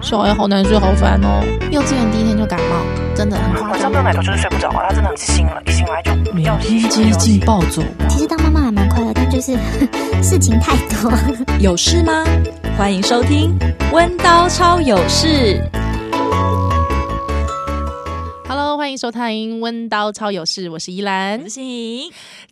小孩好难睡，好烦哦。幼稚园第一天就感冒，真的很夸张。晚上没有奶头就是睡不着啊，他真的很醒了，一醒来就每天接近暴走。其实当妈妈还蛮快乐，但就是 事情太多。有事吗？欢迎收听《温刀超有事》。欢迎收听《温刀超有事》，我是依兰。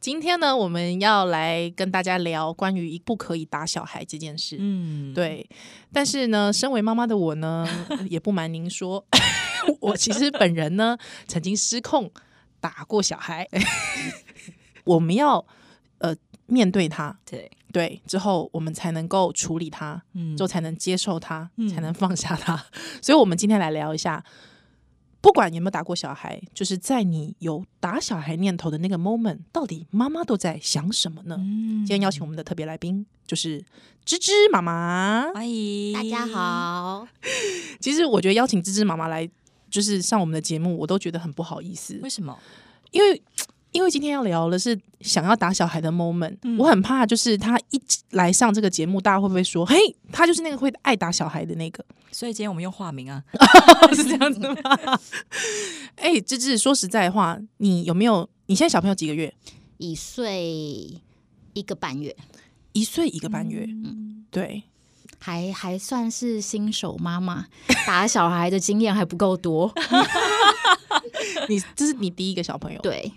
今天呢，我们要来跟大家聊关于不可以打小孩这件事。嗯，对。但是呢，身为妈妈的我呢，也不瞒您说，我其实本人呢，曾经失控打过小孩。我们要呃面对他，对对，之后我们才能够处理他，嗯，之后才能接受他，嗯，才能放下他。所以，我们今天来聊一下。不管你有没有打过小孩，就是在你有打小孩念头的那个 moment，到底妈妈都在想什么呢？嗯、今天邀请我们的特别来宾就是芝芝妈妈，欢迎大家好。其实我觉得邀请芝芝妈妈来就是上我们的节目，我都觉得很不好意思。为什么？因为。因为今天要聊的是想要打小孩的 moment，嗯，我很怕就是他一来上这个节目，大家会不会说，嘿，他就是那个会爱打小孩的那个？所以今天我们用化名啊，是这样子吗？哎、欸，芝芝，说实在话，你有没有？你现在小朋友几个月？一岁一个半月，一岁一个半月，嗯，对，还还算是新手妈妈，打小孩的经验还不够多。你这是你第一个小朋友？对。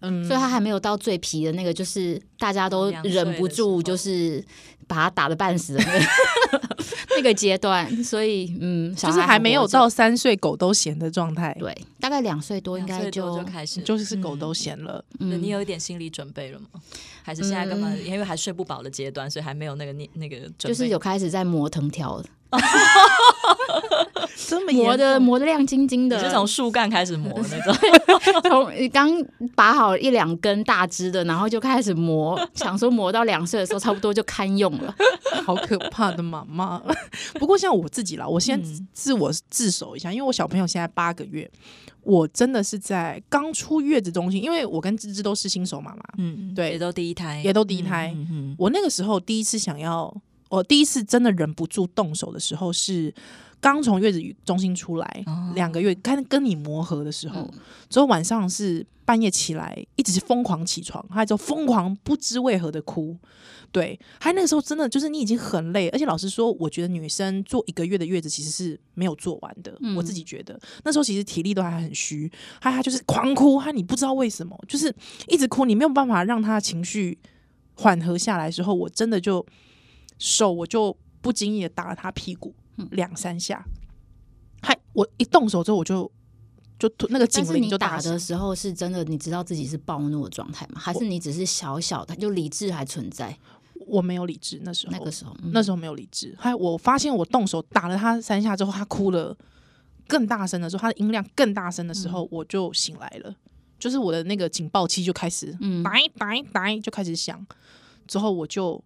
嗯，所以他还没有到最皮的那个，就是大家都忍不住，就是把他打的半死的那个那个阶段。所以，嗯，就是还没有到三岁狗都嫌的状态。对，大概两岁多应该就就开始，就是狗都嫌了。嗯，你有一点心理准备了吗？还是现在根本因为还睡不饱的阶段，所以还没有那个那那个，就是有开始在磨藤条。这么磨的磨的亮晶晶的，你是从树干开始磨那种，从刚拔好一两根大枝的，然后就开始磨，想说磨到两岁的时候差不多就堪用了，好可怕的妈妈。不过像我自己啦，我先自我自首一下，因为我小朋友现在八个月，我真的是在刚出月子中心，因为我跟芝芝都是新手妈妈，嗯，对，也都第一胎，也都第一胎。我那个时候第一次想要，我第一次真的忍不住动手的时候是。刚从月子中心出来两个月，开始跟你磨合的时候，之后晚上是半夜起来，一直是疯狂起床，还就疯狂不知为何的哭。对，还那个时候真的就是你已经很累，而且老实说，我觉得女生坐一个月的月子其实是没有做完的。我自己觉得那时候其实体力都还很虚，还还就是狂哭，还你不知道为什么，就是一直哭，你没有办法让他情绪缓和下来的时候，我真的就手我就不经意的打了他屁股。两三下，嗨！我一动手之后，我就就那个警铃就打的时候，是真的，你知道自己是暴怒的状态吗？还是你只是小小的，就理智还存在？我没有理智，那时候，那个时候，那时候没有理智。还我发现我动手打了他三下之后，他哭了更大声的时候，他的音量更大声的时候，我就醒来了，就是我的那个警报器就开始，嗯，打打打就开始响。之后我就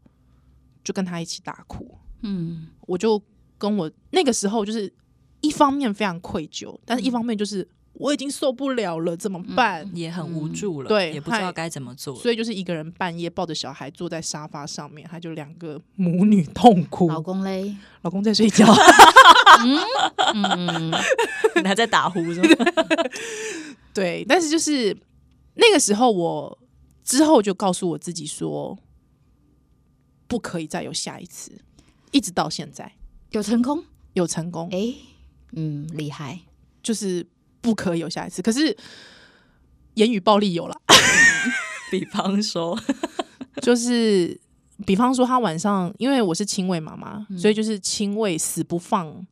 就跟他一起大哭，嗯，我就。跟我那个时候就是一方面非常愧疚，但是一方面就是我已经受不了了，怎么办？也很无助了，对，也不知道该怎么做，所以就是一个人半夜抱着小孩坐在沙发上面，他就两个母女痛哭。老公嘞？老公在睡觉。嗯，你还在打呼是吗？对，但是就是那个时候，我之后就告诉我自己说，不可以再有下一次，一直到现在。有成功，有成功，哎、欸，嗯，厉害，就是不可以有下一次。可是言语暴力有了，比方说，就是比方说，他晚上因为我是亲喂妈妈，嗯、所以就是亲喂死不放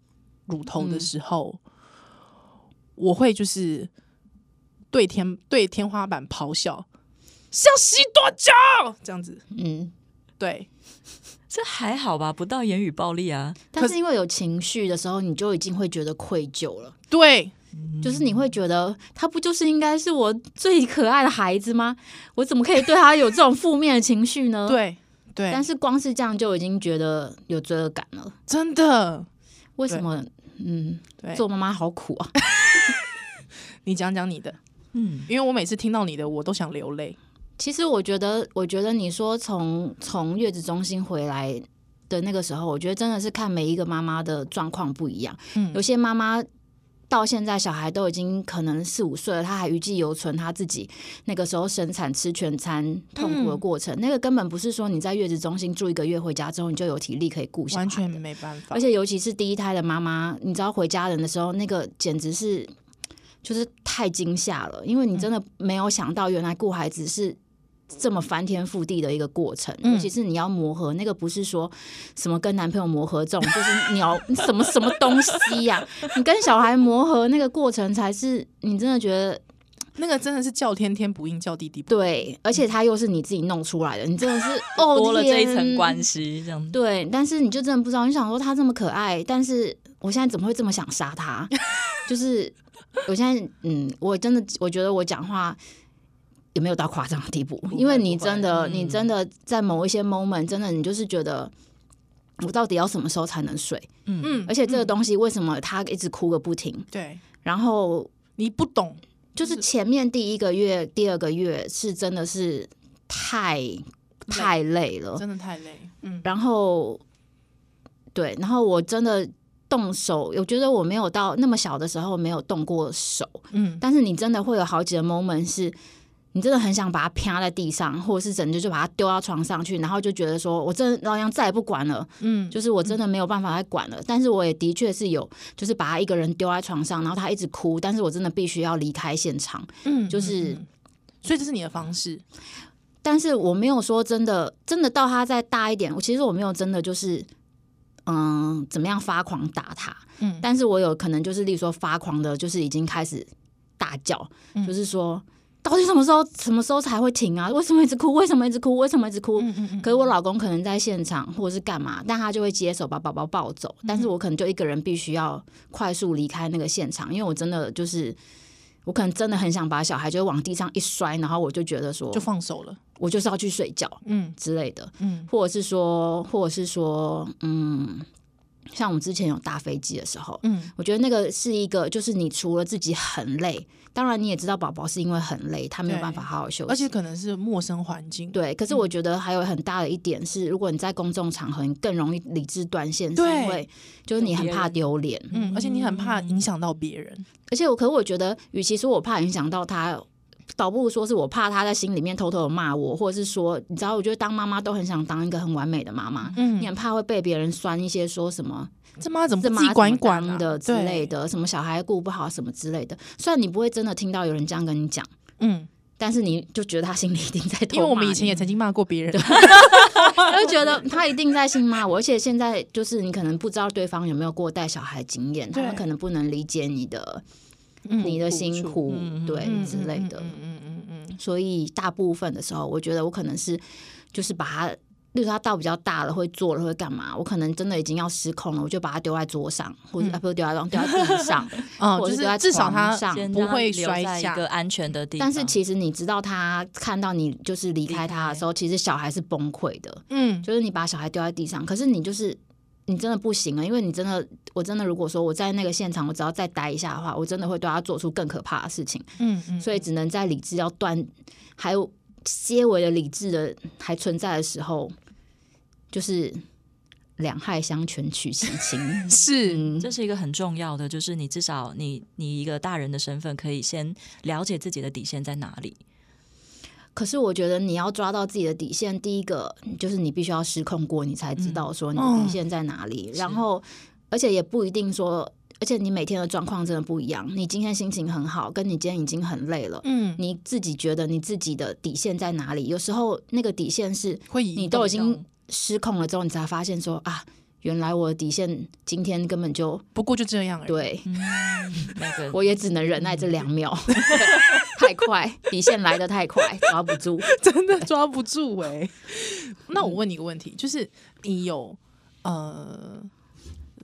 乳头的时候，嗯、我会就是对天对天花板咆哮，是要洗多久？这样子，嗯，对。这还好吧，不到言语暴力啊。但是因为有情绪的时候，你就已经会觉得愧疚了。对，就是你会觉得他不就是应该是我最可爱的孩子吗？我怎么可以对他有这种负面的情绪呢？对对。但是光是这样就已经觉得有罪恶感了。真的？为什么？嗯，对，做妈妈好苦啊。你讲讲你的。嗯，因为我每次听到你的，我都想流泪。其实我觉得，我觉得你说从从月子中心回来的那个时候，我觉得真的是看每一个妈妈的状况不一样。嗯，有些妈妈到现在小孩都已经可能四五岁了，她还余悸犹存，她自己那个时候生产吃全餐痛苦的过程，嗯、那个根本不是说你在月子中心住一个月回家之后你就有体力可以顾小孩，完全没办法。而且尤其是第一胎的妈妈，你知道回家人的时候，那个简直是就是太惊吓了，因为你真的没有想到原来顾孩子是。这么翻天覆地的一个过程，尤其是你要磨合，那个不是说什么跟男朋友磨合这种，就是你要什么什么东西呀、啊？你跟小孩磨合那个过程，才是你真的觉得那个真的是叫天天不应，叫地地不应。对，而且他又是你自己弄出来的，你真的是 哦，多了这一层关系，这样对。但是你就真的不知道，你想说他这么可爱，但是我现在怎么会这么想杀他？就是我现在，嗯，我真的我觉得我讲话。也没有到夸张的地步，因为你真的，你真的在某一些 moment，真的，你就是觉得我到底要什么时候才能睡？嗯。嗯，而且这个东西为什么他一直哭个不停？对，然后你不懂，就是前面第一个月、第二个月是真的是太太累了，真的太累。嗯，然后对，然后我真的动手，我觉得我没有到那么小的时候没有动过手，嗯，但是你真的会有好几个 moment 是。你真的很想把它啪在地上，或者是整个就把它丢到床上去，然后就觉得说，我真的老娘再也不管了，嗯，就是我真的没有办法再管了。嗯、但是我也的确是有，就是把他一个人丢在床上，然后他一直哭，但是我真的必须要离开现场，嗯，就是，所以这是你的方式。但是我没有说真的，真的到他再大一点，我其实我没有真的就是，嗯，怎么样发狂打他，嗯，但是我有可能就是，例如说发狂的，就是已经开始大叫，嗯、就是说。到底什么时候什么时候才会停啊？为什么一直哭？为什么一直哭？为什么一直哭？嗯嗯嗯，可是我老公可能在现场或者是干嘛，但他就会接手把宝宝抱走。但是我可能就一个人必须要快速离开那个现场，因为我真的就是我可能真的很想把小孩就往地上一摔，然后我就觉得说就放手了，我就是要去睡觉，嗯之类的，嗯，或者是说，或者是说，嗯。像我们之前有搭飞机的时候，嗯，我觉得那个是一个，就是你除了自己很累，当然你也知道宝宝是因为很累，他没有办法好好休息，而且可能是陌生环境，对。可是我觉得还有很大的一点是，如果你在公众场合，你更容易理智断线，对是因为就是你很怕丢脸，嗯，而且你很怕影响到别人，而且我，可是我觉得，与其说我怕影响到他。倒不如说是我怕他在心里面偷偷的骂我，或者是说，你知道，我觉得当妈妈都很想当一个很完美的妈妈，嗯，你很怕会被别人酸一些，说什么这妈怎么自己管管的之类的，什么小孩顾不好什么之类的。虽然你不会真的听到有人这样跟你讲，嗯，但是你就觉得他心里一定在偷。因为我们以前也曾经骂过别人，对就觉得他一定在心骂我。而且现在就是你可能不知道对方有没有过带小孩经验，他们可能不能理解你的。你的辛苦，对之类的，嗯嗯嗯嗯，所以大部分的时候，我觉得我可能是就是把他，例如他到比较大了，会坐了，会干嘛？我可能真的已经要失控了，我就把它丢在桌上，或者啊不是丢在丢在地上，或者是丢在床上，不会摔下一个安全的地方。但是其实你知道，他看到你就是离开他的时候，其实小孩是崩溃的。嗯，就是你把小孩丢在地上，可是你就是。你真的不行了，因为你真的，我真的，如果说我在那个现场，我只要再待一下的话，我真的会对他做出更可怕的事情。嗯嗯，所以只能在理智要断，还有些微的理智的还存在的时候，就是两害相权取其轻。是，嗯、这是一个很重要的，就是你至少你你一个大人的身份，可以先了解自己的底线在哪里。可是我觉得你要抓到自己的底线，第一个就是你必须要失控过，你才知道说你的底线在哪里。然后，而且也不一定说，而且你每天的状况真的不一样。你今天心情很好，跟你今天已经很累了，嗯，你自己觉得你自己的底线在哪里？有时候那个底线是，你都已经失控了之后，你才发现说啊。原来我的底线今天根本就不过就这样而已。对，那个 我也只能忍耐这两秒，太快，底线来的太快，抓不住，真的抓不住哎、欸。那我问你一个问题，就是你有呃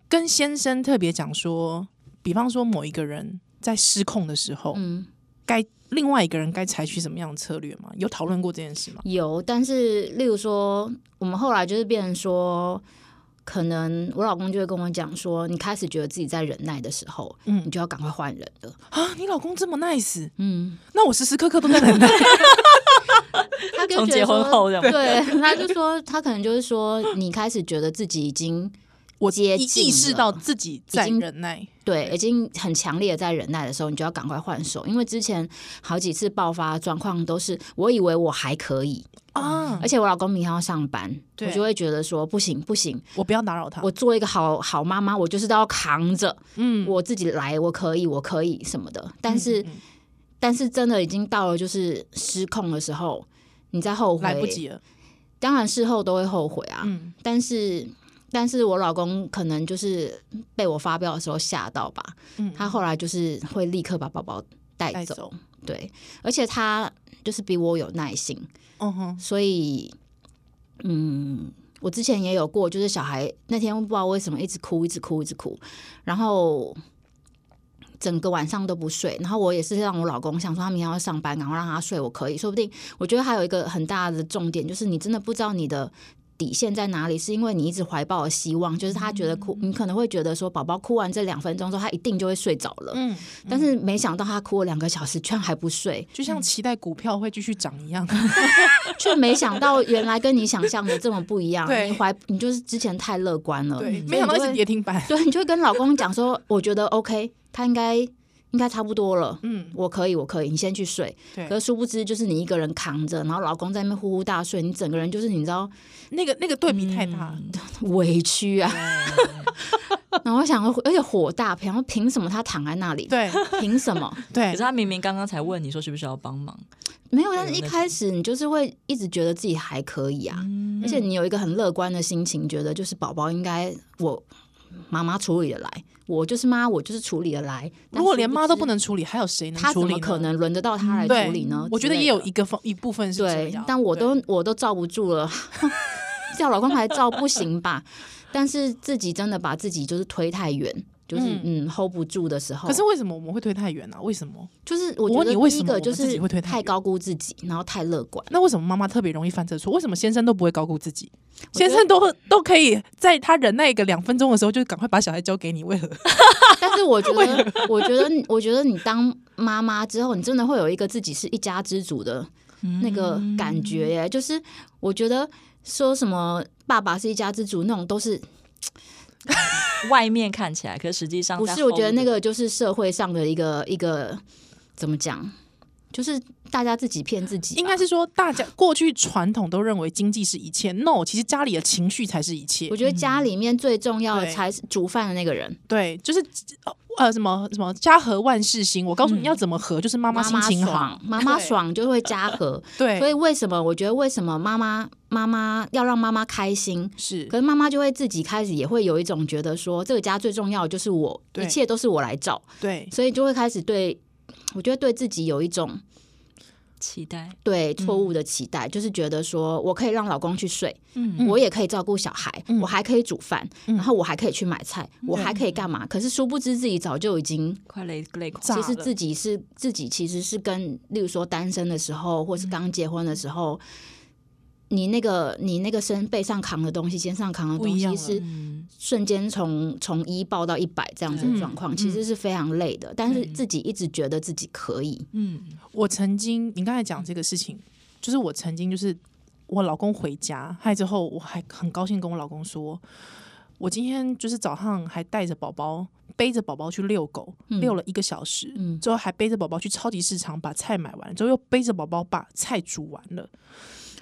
跟先生特别讲说，比方说某一个人在失控的时候，嗯，该另外一个人该采取什么样的策略吗？有讨论过这件事吗？有，但是例如说，我们后来就是变成说。可能我老公就会跟我讲说，你开始觉得自己在忍耐的时候，嗯，你就要赶快换人了。啊！你老公这么 nice，嗯，那我时时刻刻都在忍耐，他就从结婚后这样。对，他就说他可能就是说，你开始觉得自己已经我接近意识到自己在忍耐，对，已经很强烈的在忍耐的时候，你就要赶快换手，因为之前好几次爆发状况都是我以为我还可以啊，而且我老公明天要上班，我就会觉得说不行不行，我不要打扰他，我做一个好好妈妈，我就是都要扛着，嗯，我自己来，我可以，我可以什么的，但是但是真的已经到了就是失控的时候，你再后悔。来不及了，当然事后都会后悔啊，但是。但是我老公可能就是被我发飙的时候吓到吧，嗯，他后来就是会立刻把宝宝带走，对，而且他就是比我有耐心，嗯哼，所以，嗯，我之前也有过，就是小孩那天不知道为什么一直哭，一直哭，一直哭，然后整个晚上都不睡，然后我也是让我老公想说他明天要上班，然后让他睡，我可以说不定，我觉得还有一个很大的重点就是你真的不知道你的。底线在哪里？是因为你一直怀抱了希望，就是他觉得哭，你可能会觉得说，宝宝哭完这两分钟之后，他一定就会睡着了。嗯，但是没想到他哭了两个小时，居然还不睡，就像期待股票会继续涨一样，却没想到原来跟你想象的这么不一样。对，你怀你就是之前太乐观了，对，没想到是跌停板。对，你就会跟老公讲说，我觉得 OK，他应该。应该差不多了，嗯，我可以，我可以，你先去睡。对，可是殊不知，就是你一个人扛着，然后老公在那边呼呼大睡，你整个人就是你知道，那个那个对比太大，嗯、委屈啊。然后我想，而且火大，然后凭什么他躺在那里？对，凭什么？对，可是他明明刚刚才问你说需不需要帮忙，没有，但是一开始你就是会一直觉得自己还可以啊，嗯、而且你有一个很乐观的心情，觉得就是宝宝应该我妈妈处理的来。我就是妈，我就是处理的来。如果连妈都不能处理，还有谁能处理？他怎么可能轮得到他来处理呢？我觉得也有一个方一部分是对，但我都我都罩不住了，叫老公来罩不行吧？但是自己真的把自己就是推太远，就是嗯 hold 不住的时候。可是为什么我们会推太远呢？为什么？就是我觉得第一个就是太高估自己，然后太乐观。那为什么妈妈特别容易犯这错？为什么先生都不会高估自己？先生都都可以在他忍耐一个两分钟的时候，就赶快把小孩交给你，为何？但是我觉得，我觉得，我觉得你当妈妈之后，你真的会有一个自己是一家之主的那个感觉耶。就是我觉得说什么爸爸是一家之主那种，都是 外面看起来，可是实际上不是。我觉得那个就是社会上的一个一个怎么讲？就是大家自己骗自己，应该是说大家过去传统都认为经济是一切，no，其实家里的情绪才是一切。我觉得家里面最重要的才是煮饭的那个人，对，就是呃什么什么家和万事兴。我告诉你要怎么和，就是妈妈心情好，妈妈爽就会家和。对，所以为什么我觉得为什么妈妈妈妈要让妈妈开心是，可是妈妈就会自己开始也会有一种觉得说这个家最重要的就是我，一切都是我来找，对，所以就会开始对。我觉得对自己有一种期待，对错误的期待，嗯、就是觉得说我可以让老公去睡，嗯，我也可以照顾小孩，嗯、我还可以煮饭，嗯、然后我还可以去买菜，嗯、我还可以干嘛？可是殊不知自己早就已经快累累垮。其实自己是自己，其实是跟，例如说单身的时候，或是刚结婚的时候。嗯你那个，你那个身背上扛的东西，肩上扛的东西，是瞬间从从一爆到一百这样子的状况，嗯、其实是非常累的。嗯、但是自己一直觉得自己可以。嗯，我曾经，你刚才讲这个事情，就是我曾经，就是我老公回家，嗨之后，我还很高兴跟我老公说，我今天就是早上还带着宝宝，背着宝宝去遛狗，遛了一个小时，嗯、之后还背着宝宝去超级市场把菜买完，之后又背着宝宝把菜煮完了。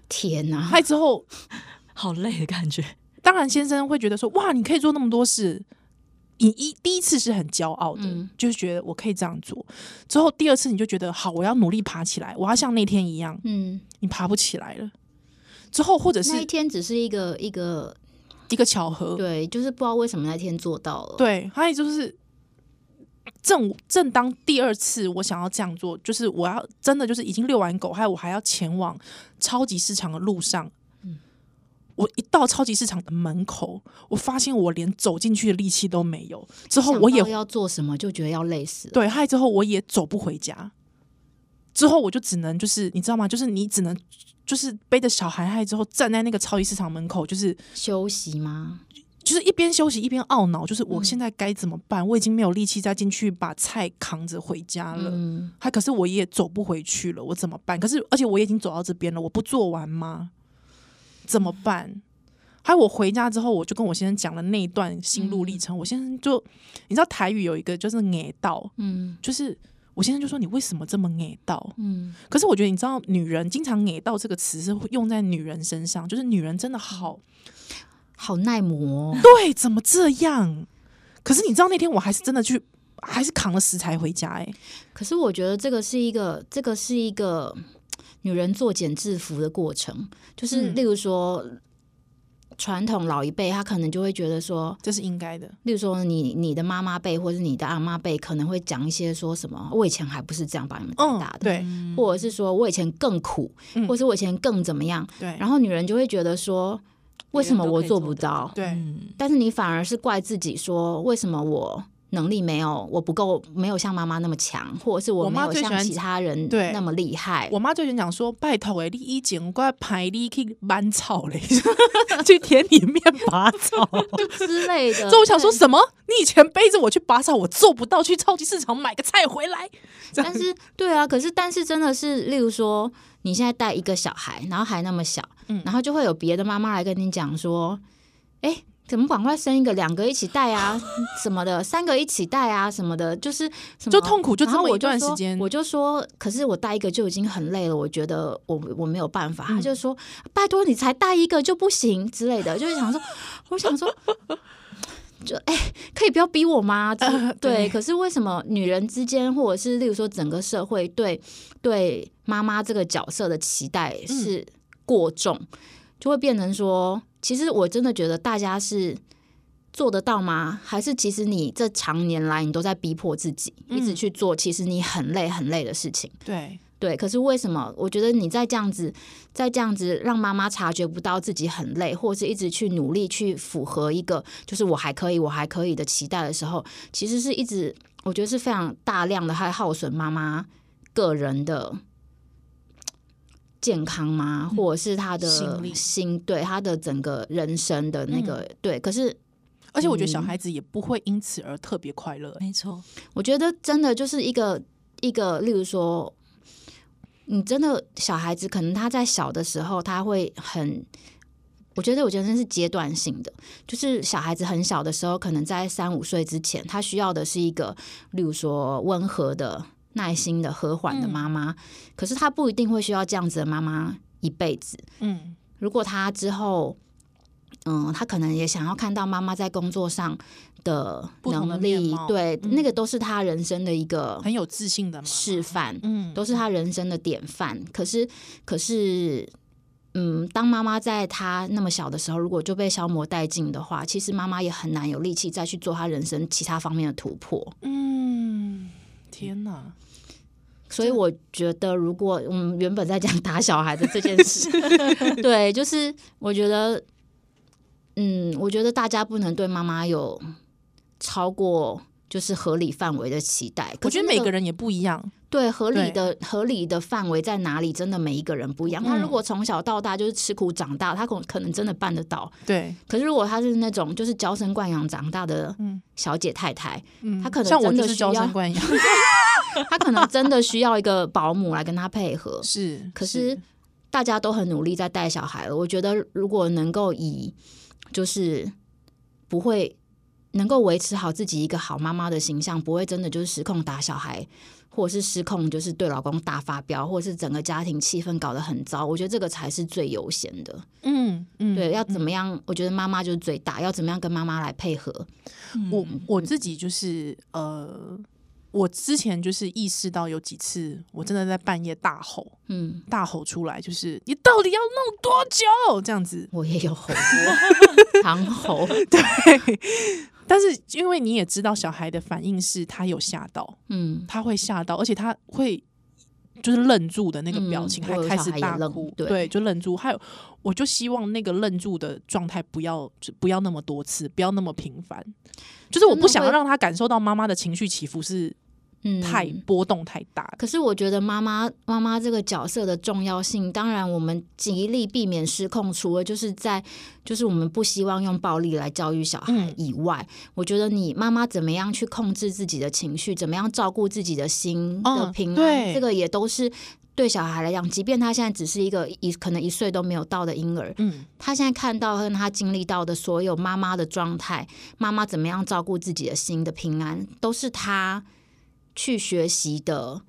天呐！嗨之后 好累的感觉。当然，先生会觉得说：“哇，你可以做那么多事。”你一第一次是很骄傲的，嗯、就是觉得我可以这样做。之后第二次你就觉得好，我要努力爬起来，我要像那天一样。嗯，你爬不起来了。之后或者是那一天只是一个一个一个巧合，对，就是不知道为什么那天做到了。对，还有就是。正正当第二次我想要这样做，就是我要真的就是已经遛完狗，还有我还要前往超级市场的路上，嗯，我一到超级市场的门口，我发现我连走进去的力气都没有。之后我也要做什么，就觉得要累死。对，还有之后我也走不回家。之后我就只能就是你知道吗？就是你只能就是背着小孩，害之后站在那个超级市场门口，就是休息吗？就是一边休息一边懊恼，就是我现在该怎么办？我已经没有力气再进去把菜扛着回家了，还可是我也走不回去了，我怎么办？可是而且我已经走到这边了，我不做完吗？怎么办？还有我回家之后，我就跟我先生讲了那一段心路历程。我先生就你知道台语有一个就是“爱到”，嗯，就是我先生就说你为什么这么爱到？嗯，可是我觉得你知道，女人经常“爱到”这个词是用在女人身上，就是女人真的好。好耐磨，对，怎么这样？可是你知道那天我还是真的去，还是扛了食材回家哎、欸。可是我觉得这个是一个，这个是一个女人作茧自缚的过程，就是例如说传统老一辈，他可能就会觉得说这是应该的。例如说你你的妈妈辈或者你的阿妈辈可能会讲一些说什么，我以前还不是这样把你们带大的，对，或者是说我以前更苦，或者是我以前更怎么样，对。然后女人就会觉得说。为什么我做不到？对，但是你反而是怪自己说，为什么我能力没有，我不够，没有像妈妈那么强，或者是我没有像其他人那么厉害。我妈最喜欢讲说：“拜托哎，你以前怪排你去搬草嘞，去田里面拔草之类的。”所以我想说什么？你以前背着我去拔草，我做不到，去超级市场买个菜回来。但是，对啊，可是，但是真的是，例如说。你现在带一个小孩，然后还那么小，嗯、然后就会有别的妈妈来跟你讲说：“哎，怎么赶快生一个，两个一起带啊，什么的，三个一起带啊，什么的，就是什么就痛苦就这么一段时间。”我就说：“可是我带一个就已经很累了，我觉得我我没有办法。嗯”他就说：“拜托你才带一个就不行之类的。”就是想说，我想说。就哎，可以不要逼我吗？呃、对，对，可是为什么女人之间，或者是例如说整个社会对对妈妈这个角色的期待是过重，嗯、就会变成说，其实我真的觉得大家是做得到吗？还是其实你这长年来你都在逼迫自己，嗯、一直去做，其实你很累很累的事情。对。对，可是为什么？我觉得你在这样子，在这样子让妈妈察觉不到自己很累，或者是一直去努力去符合一个就是我还可以，我还可以的期待的时候，其实是一直我觉得是非常大量的，还耗损妈妈个人的健康吗？或者是他的心，心对他的整个人生的那个、嗯、对。可是，而且我觉得小孩子也不会因此而特别快乐。没错，我觉得真的就是一个一个，例如说。你真的小孩子，可能他在小的时候，他会很，我觉得，我觉得那是阶段性的，就是小孩子很小的时候，可能在三五岁之前，他需要的是一个，例如说温和的、耐心的、和缓的妈妈。嗯、可是她不一定会需要这样子的妈妈一辈子。嗯，如果她之后，嗯，她可能也想要看到妈妈在工作上。的能力，对，嗯、那个都是她人生的一个很有自信的示范，嗯，都是她人生的典范。可是，可是，嗯，当妈妈在她那么小的时候，如果就被消磨殆尽的话，其实妈妈也很难有力气再去做她人生其他方面的突破。嗯，天哪！所以我觉得，如果我们原本在讲打小孩的这件事，对，就是我觉得，嗯，我觉得大家不能对妈妈有。超过就是合理范围的期待，我觉得每个人也不一样。对，合理的合理的范围在哪里？真的每一个人不一样。他如果从小到大就是吃苦长大，他可可能真的办得到。对。可是如果他是那种就是娇生惯养长大的小姐太太，他可能像我就是娇生惯养，他可能真的需要一个保姆来跟他配合。是。可是大家都很努力在带小孩了，我觉得如果能够以就是不会。能够维持好自己一个好妈妈的形象，不会真的就是失控打小孩，或者是失控就是对老公大发飙，或者是整个家庭气氛搞得很糟。我觉得这个才是最优先的。嗯嗯，对，要怎么样？我觉得妈妈就是最大，要怎么样跟妈妈来配合？我我自己就是呃，我之前就是意识到有几次我真的在半夜大吼，嗯，大吼出来，就是你到底要弄多久？这样子，我也有吼过，长吼，对。但是因为你也知道，小孩的反应是他有吓到，嗯，他会吓到，而且他会就是愣住的那个表情，还开始大哭，对，对，就愣住。还有，我就希望那个愣住的状态不要不要那么多次，不要那么频繁，就是我不想让他感受到妈妈的情绪起伏是太波动太大。可是我觉得妈妈妈妈这个角色的重要性，当然我们极力避免失控，除了就是在就是我们不希望用暴力来教育小孩以外，嗯、我觉得你妈妈怎么样去控制自己的情绪，怎么样照顾自己的心的平安，这个也都是。对小孩来讲，即便他现在只是一个一可能一岁都没有到的婴儿，嗯，他现在看到和他经历到的所有妈妈的状态，妈妈怎么样照顾自己的心的平安，都是他去学习的，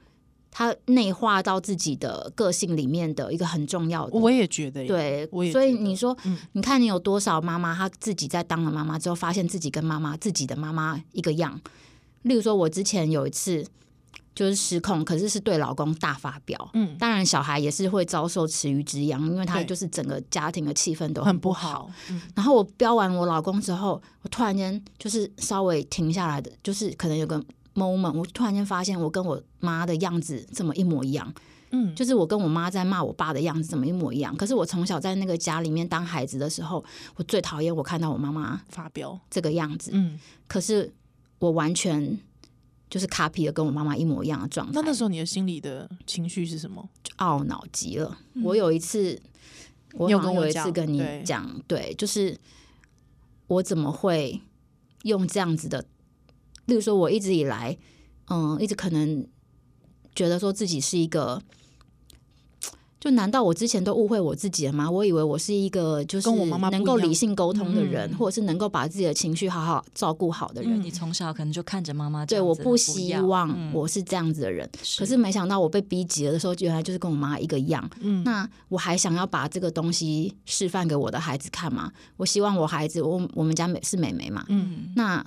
他内化到自己的个性里面的一个很重要的。我也觉得，对，我也所以你说，嗯，你看你有多少妈妈，她自己在当了妈妈之后，发现自己跟妈妈自己的妈妈一个样。例如说，我之前有一次。就是失控，可是是对老公大发飙。嗯，当然小孩也是会遭受池鱼之殃，因为他就是整个家庭的气氛都很不好。不好嗯、然后我飙完我老公之后，我突然间就是稍微停下来的，就是可能有个 moment，我突然间发现我跟我妈的样子怎么一模一样。嗯，就是我跟我妈在骂我爸的样子怎么一模一样。可是我从小在那个家里面当孩子的时候，我最讨厌我看到我妈妈发飙这个样子。嗯，可是我完全。就是 copy 的跟我妈妈一模一样的状态。那那时候你的心里的情绪是什么？就懊恼极了。嗯、我有一次，我有跟我一次跟你讲，对，对，就是我怎么会用这样子的？例如说，我一直以来，嗯，一直可能觉得说自己是一个。就难道我之前都误会我自己了吗？我以为我是一个就是跟我妈妈能够理性沟通的人，或者是能够把自己的情绪好好照顾好的人。你从小可能就看着妈妈，对，我不希望我是这样子的人。可是没想到我被逼急了的时候，原来就是跟我妈一个样。嗯，那我还想要把这个东西示范给我的孩子看吗？我希望我孩子，我我们家美是妹妹嘛。嗯，那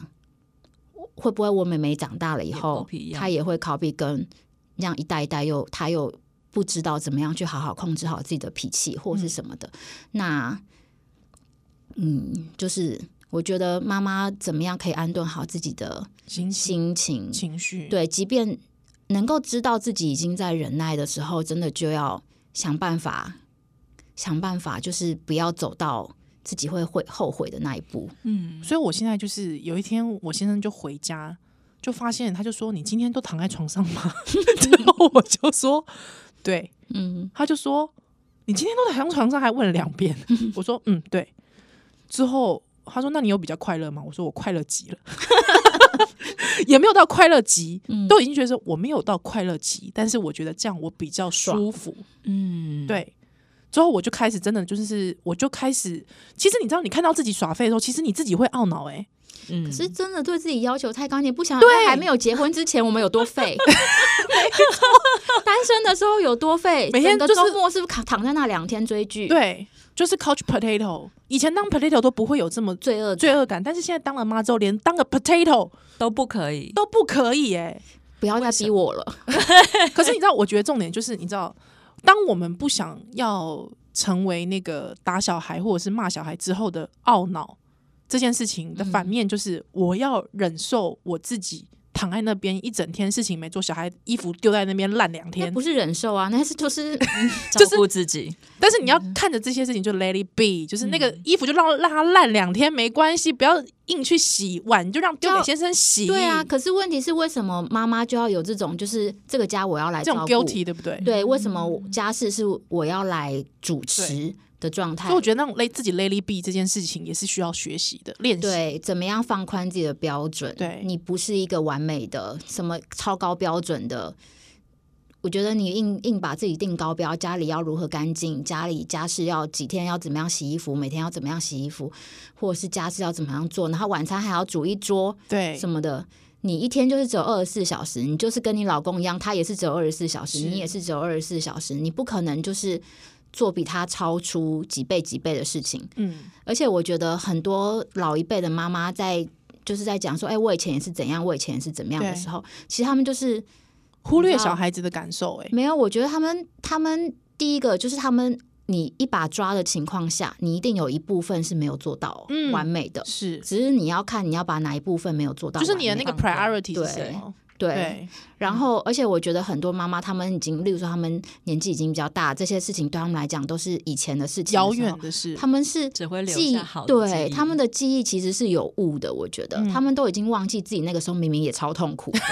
会不会我妹妹长大了以后，她也会 copy 跟这样一代一代又她又。不知道怎么样去好好控制好自己的脾气或是什么的，嗯。那嗯，就是我觉得妈妈怎么样可以安顿好自己的心情。情绪，对，即便能够知道自己已经在忍耐的时候，真的就要想办法，想办法，就是不要走到自己会会后悔的那一步。嗯，所以我现在就是有一天，我先生就回家，就发现他就说：“你今天都躺在床上吗？” 然后我就说。对，嗯，他就说你今天都在床床上，还问了两遍。我说嗯，对。之后他说那你有比较快乐吗？我说我快乐极了，也没有到快乐极，嗯、都已经觉得说我没有到快乐极，但是我觉得这样我比较舒服。嗯，对。之后我就开始真的就是，我就开始，其实你知道，你看到自己耍废的时候，其实你自己会懊恼哎、欸。嗯，可是真的对自己要求太高，你不想对还没有结婚之前我们有多废？单身的时候有多废？每天周末是不是躺躺在那两天追剧？对，就是 couch potato。以前当 potato 都不会有这么罪恶罪恶感，但是现在当了妈之后，连当个 potato 都不可以，都不可以哎、欸！不要再逼我了。可是你知道，我觉得重点就是，你知道，当我们不想要成为那个打小孩或者是骂小孩之后的懊恼。这件事情的反面就是，我要忍受我自己躺在那边一整天，事情没做，小孩衣服丢在那边烂两天，不是忍受啊，那是 就是照顾自己。但是你要看着这些事情就 let it be，就是那个衣服就让让它烂两天没关系，不要硬去洗碗，就让丢给先生洗。对啊，可是问题是为什么妈妈就要有这种就是这个家我要来照顾，这种 guilty 对不对？对，为什么家事是我要来主持？的状态，所以我觉得那种勒自己 let it be 这件事情也是需要学习的练习。对，怎么样放宽自己的标准？对，你不是一个完美的什么超高标准的。我觉得你硬硬把自己定高标，家里要如何干净，家里家事要几天要怎么样洗衣服，每天要怎么样洗衣服，或者是家事要怎么样做，然后晚餐还要煮一桌，对什么的。你一天就是只有二十四小时，你就是跟你老公一样，他也是只有二十四小时，你也是只有二十四小时，你不可能就是。做比他超出几倍几倍的事情，嗯，而且我觉得很多老一辈的妈妈在就是在讲说，哎、欸，我以前也是怎样，我以前也是怎么样的时候，其实他们就是忽略小孩子的感受、欸，哎，没有，我觉得他们他们第一个就是他们你一把抓的情况下，你一定有一部分是没有做到完美的，嗯、是，只是你要看你要把哪一部分没有做到，就是你的那个 priority 是什么？对，对然后而且我觉得很多妈妈，她们已经，例如说，她们年纪已经比较大，这些事情对他们来讲都是以前的事情的，遥远的事。他们是只会留下好对他们的记忆其实是有误的。我觉得他们都已经忘记自己那个时候明明也超痛苦。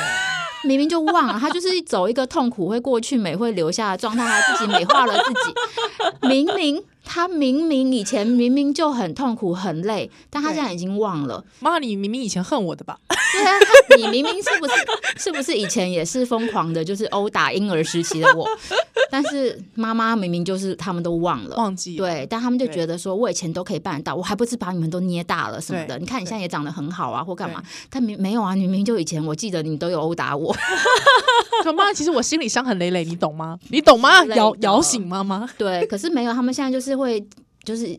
明明就忘了，他就是走一个痛苦会过去、美会留下的状态，他自己美化了自己。明明他明明以前明明就很痛苦、很累，但他现在已经忘了。妈，你明明以前恨我的吧？对啊，你明明是不是是不是以前也是疯狂的，就是殴打婴儿时期的我？但是妈妈明明就是他们都忘了，忘记了对，但他们就觉得说，我以前都可以办得到，我还不是把你们都捏大了什么的？你看你现在也长得很好啊，或干嘛？但明没有啊，你明明就以前我记得你都有殴打我。可 妈，其实我心里伤痕累累，你懂吗？你懂吗？摇摇醒妈妈。对，可是没有，他们现在就是会，就是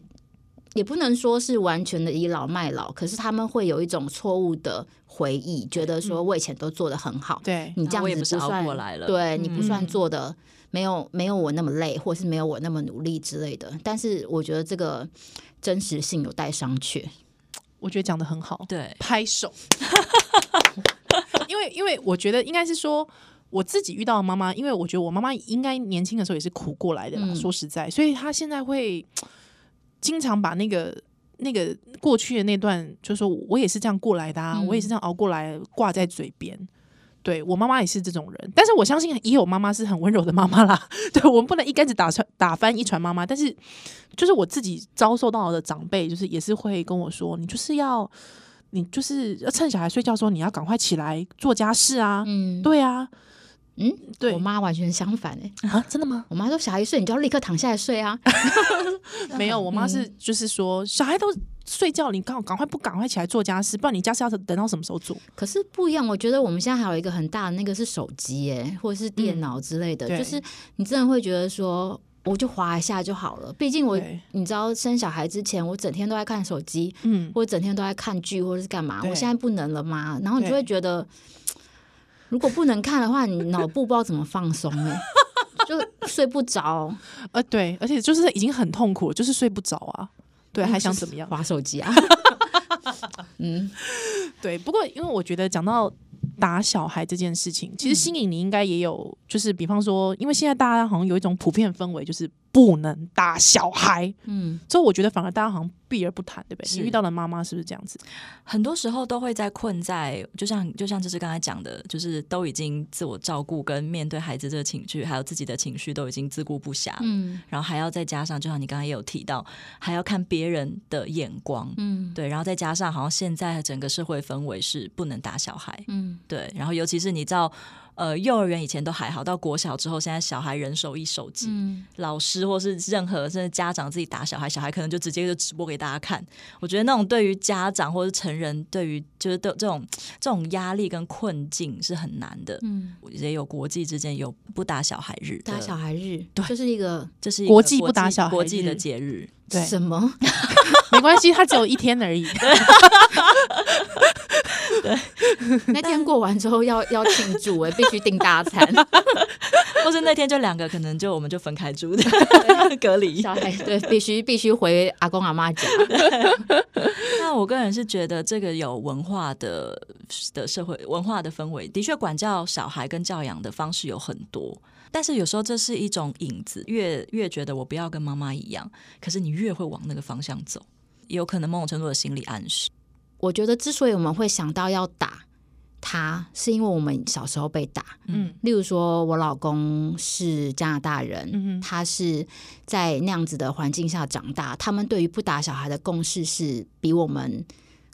也不能说是完全的倚老卖老，可是他们会有一种错误的回忆，觉得说我以前都做的很好，对你这样子不是算过来了，对你不算嗯做的。没有没有我那么累，或是没有我那么努力之类的。但是我觉得这个真实性有待商榷。我觉得讲得很好，对，拍手。因为因为我觉得应该是说我自己遇到的妈妈，因为我觉得我妈妈应该年轻的时候也是苦过来的啦。嗯说实在，所以她现在会经常把那个那个过去的那段，就是说我也是这样过来的啊，嗯我也是这样熬过来，挂在嘴边。对我妈妈也是这种人，但是我相信也有妈妈是很温柔的妈妈啦。对我们不能一竿子打穿打翻一船妈妈，但是就是我自己遭受到的长辈，就是也是会跟我说，你就是要你就是要趁小孩睡觉的时候，你要赶快起来做家事啊。嗯，对啊，嗯，对我妈完全相反哎、啊，真的吗？我妈说小孩一睡你就要立刻躺下来睡啊。没有，我妈是就是说小孩都睡觉，你赶赶快不赶快起来做家事，不然你家事要等到什么时候做？可是不一样，我觉得我们现在还有一个很大的那个是手机哎，或者是电脑之类的，对就是你真的会觉得说。我就滑一下就好了，毕竟我你知道生小孩之前，我整天都在看手机，嗯，或者整天都在看剧，或者是干嘛。我现在不能了吗？然后你就会觉得，如果不能看的话，你脑部不知道怎么放松哎、就睡不着，呃，对，而且就是已经很痛苦，就是睡不着啊。对，还想怎么样？划手机啊？嗯，对，不过因为我觉得讲到打小孩这件事情，其实心里你应该也有，就是比方说，因为现在大家好像有一种普遍氛围，就是不能打小孩。嗯，所以我觉得反而大家好像避而不谈，对不对？是。你遇到的妈妈是不是这样子？很多时候都会在困在，就像就像这是刚才讲的，就是都已经自我照顾跟面对孩子这个情绪，还有自己的情绪都已经自顾不暇，嗯。然后还要再加上，就像你刚才也有提到，还要看别人的眼光，嗯。对，然后再加上好像现在整个社会氛围是不能打小孩，嗯，对，然后尤其是你知道，呃，幼儿园以前都还好，到国小之后，现在小孩人手一手机，嗯老师或是任何甚至家长自己打小孩，小孩可能就直接就直播给大家看。我觉得那种对于家长或是成人，对于就是的这种这种压力跟困境是很难的。嗯，也有国际之间有不打小孩日，打小孩日，对就是一个这是一个国际不打小孩国际的节日。对，什么？没关系，它只有一天而已。那天过完之后要要庆祝哎、必须订大餐。或是那天就两个，可能就我们就分开住的隔离。小孩对，必须必须回阿公阿妈家。那我个人是觉得这个有文化的的社会文化的氛围，的确管教小孩跟教养的方式有很多，但是有时候这是一种影子，越越觉得我不要跟妈妈一样，可是你越会往那个方向走，也有可能某种程度的心理暗示。我觉得之所以我们会想到要打他，是因为我们小时候被打。嗯。例如说，我老公是加拿大人，嗯他是在那样子的环境下长大，他们对于不打小孩的共识是比我们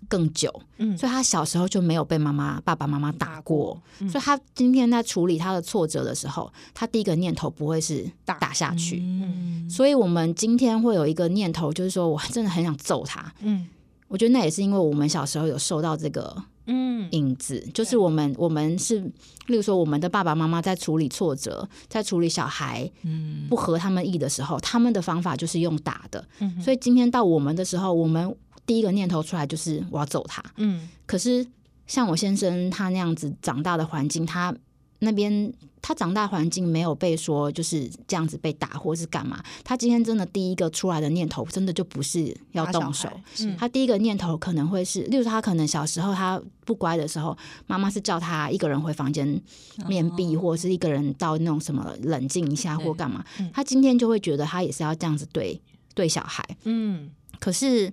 更久，嗯。所以他小时候就没有被妈妈、爸爸妈妈打过，嗯。所以他今天在处理他的挫折的时候，他第一个念头不会是打打下去。嗯，所以，我们今天会有一个念头，就是说我真的很想揍他。嗯我觉得那也是因为我们小时候有受到这个嗯。影子，就是我们我们是，例如说我们的爸爸妈妈在处理挫折，在处理小孩嗯。不合他们意的时候，他们的方法就是用打的。嗯。所以今天到我们的时候，我们第一个念头出来就是我要揍他。嗯。可是像我先生他那样子长大的环境，他那边他长大环境没有被说就是这样子被打或是干嘛，他今天真的第一个出来的念头，真的就不是要动手。嗯。他第一个念头可能会是，例如他可能小时候他不乖的时候，妈妈是叫他一个人回房间面壁，哦。或者是一个人到那种什么冷静一下或干嘛。嗯，他今天就会觉得他也是要这样子对对小孩。嗯。可是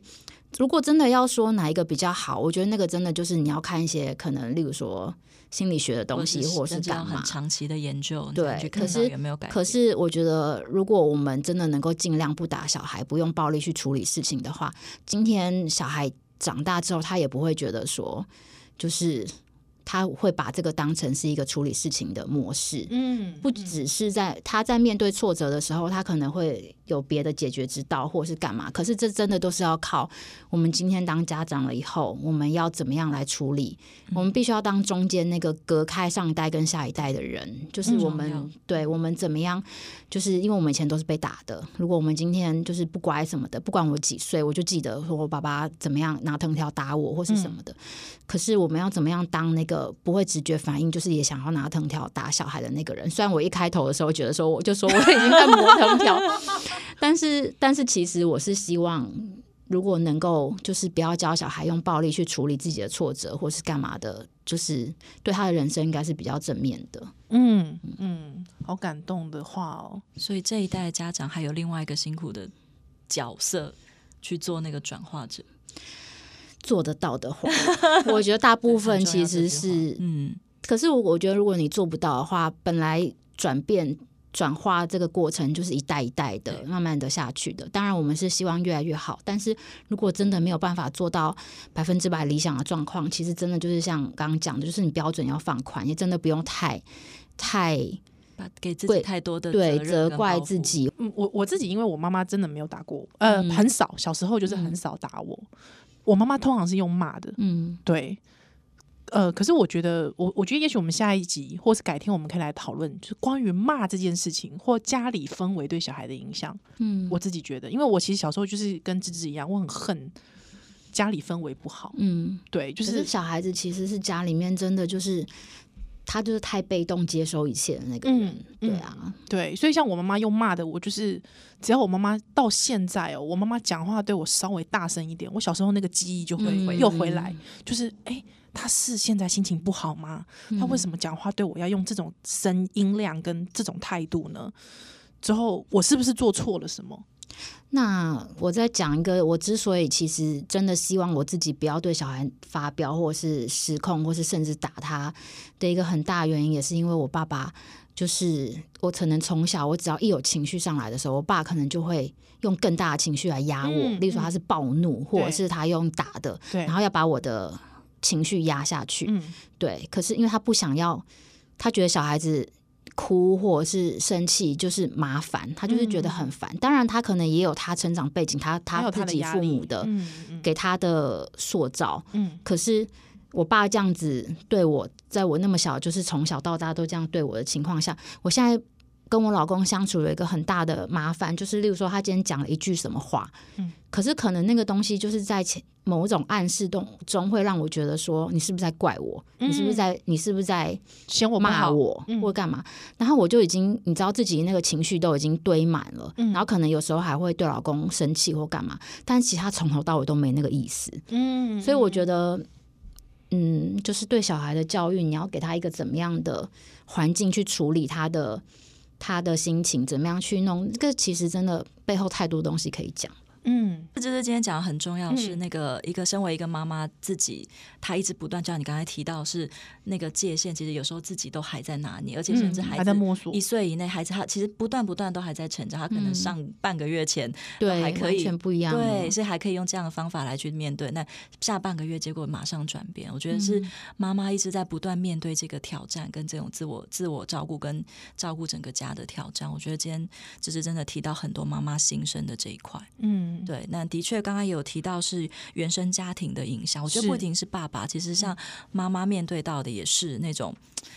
如果真的要说哪一个比较好，我觉得那个真的就是你要看一些可能，例如说心理学的东西，或者是干嘛长期的研究。对，可是有没有改？可是我觉得，如果我们真的能够尽量不打小孩，不用暴力去处理事情的话，今天小孩长大之后，他也不会觉得说，就是。他会把这个当成是一个处理事情的模式，嗯，不只是在他在面对挫折的时候，他可能会有别的解决之道，或是干嘛。可是这真的都是要靠我们今天当家长了以后，我们要怎么样来处理？我们必须要当中间那个隔开上一代跟下一代的人，就是我们对我们怎么样？就是因为我们以前都是被打的，如果我们今天就是不乖什么的，不管我几岁，我就记得说我爸爸怎么样拿藤条打我或是什么的。可是我们要怎么样当那个？不会直觉反应，就是也想要拿藤条打小孩的那个人。虽然我一开头的时候觉得说，我就说我已经在磨藤条，但是但是其实我是希望，如果能够就是不要教小孩用暴力去处理自己的挫折，或是干嘛的，就是对他的人生应该是比较正面的。嗯嗯，好感动的话哦。所以这一代家长还有另外一个辛苦的角色去做那个转化者。做得到的话，我觉得大部分其实是嗯。可是我我觉得，如果你做不到的话，本来转变转化这个过程就是一代一代的慢慢的下去的。当然，我们是希望越来越好。但是如果真的没有办法做到百分之百理想的状况，其实真的就是像刚刚讲的，就是你标准要放宽，也真的不用太太给自己太多的对责怪自己。嗯，我我自己因为我妈妈真的没有打过我，呃，很少，小时候就是很少打我。嗯我妈妈通常是用骂的，嗯，对，呃，可是我觉得，我我觉得，也许我们下一集，或是改天，我们可以来讨论，就是关于骂这件事情，或家里氛围对小孩的影响。嗯，我自己觉得，因为我其实小时候就是跟芝芝一样，我很恨家里氛围不好。嗯，对，就是，是小孩子其实是家里面真的就是。他就是太被动接收一切的那个人，对啊，对，所以像我妈妈又骂的，我就是只要我妈妈到现在哦，我妈妈讲话对我稍微大声一点，我小时候那个记忆就会又回来，嗯、就是哎，他是现在心情不好吗？他为什么讲话对我要用这种声音量跟这种态度呢？之后我是不是做错了什么？那我再讲一个，我之所以其实真的希望我自己不要对小孩发飙，或是失控，或是甚至打他的一个很大原因，也是因为我爸爸，就是我可能从小我只要一有情绪上来的时候，我爸可能就会用更大的情绪来压我，嗯、例如说他是暴怒，嗯、或者是他用打的，然后要把我的情绪压下去。嗯、对，可是因为他不想要，他觉得小孩子。哭或者是生气就是麻烦，他就是觉得很烦。嗯、当然，他可能也有他成长背景，他他自己父母的给他的塑造。嗯，可是我爸这样子对我，在我那么小，就是从小到大都这样对我的情况下，我现在。跟我老公相处有一个很大的麻烦，就是例如说他今天讲了一句什么话，嗯，可是可能那个东西就是在某种暗示中中会让我觉得说，你是不是在怪我？嗯、你是不是在你是不是在嫌我骂我、嗯、或干嘛？然后我就已经你知道自己那个情绪都已经堆满了，嗯、然后可能有时候还会对老公生气或干嘛，但其实他从头到尾都没那个意思，嗯，所以我觉得，嗯，就是对小孩的教育，你要给他一个怎么样的环境去处理他的。他的心情怎么样去弄？这个其实真的背后太多东西可以讲。嗯，这就是今天讲的很重要，是那个一个身为一个妈妈自己，她一直不断，就像你刚才提到，是那个界限，其实有时候自己都还在拿捏，而且甚至还在摸索。一岁以内孩子，他其实不断不断都还在成长，他可能上半个月前对还可以，完全不一样，对，所以还可以用这样的方法来去面对。那下半个月结果马上转变，我觉得是妈妈一直在不断面对这个挑战，跟这种自我自我照顾跟照顾整个家的挑战。我觉得今天就是真的提到很多妈妈心声的这一块，嗯。对，那的确，刚刚有提到是原生家庭的影响。我觉得不仅是爸爸，其实像妈妈面对到的也是那种，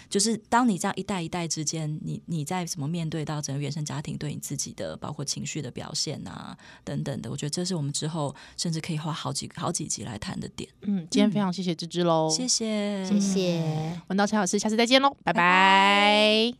就是当你这样一代一代之间，你你在怎么面对到整个原生家庭对你自己的，包括情绪的表现啊等等的，我觉得这是我们之后甚至可以花好几好几集来谈的点。嗯，今天非常谢谢芝芝喽，谢谢谢谢，文道陈老师，下次再见喽，拜拜。拜拜。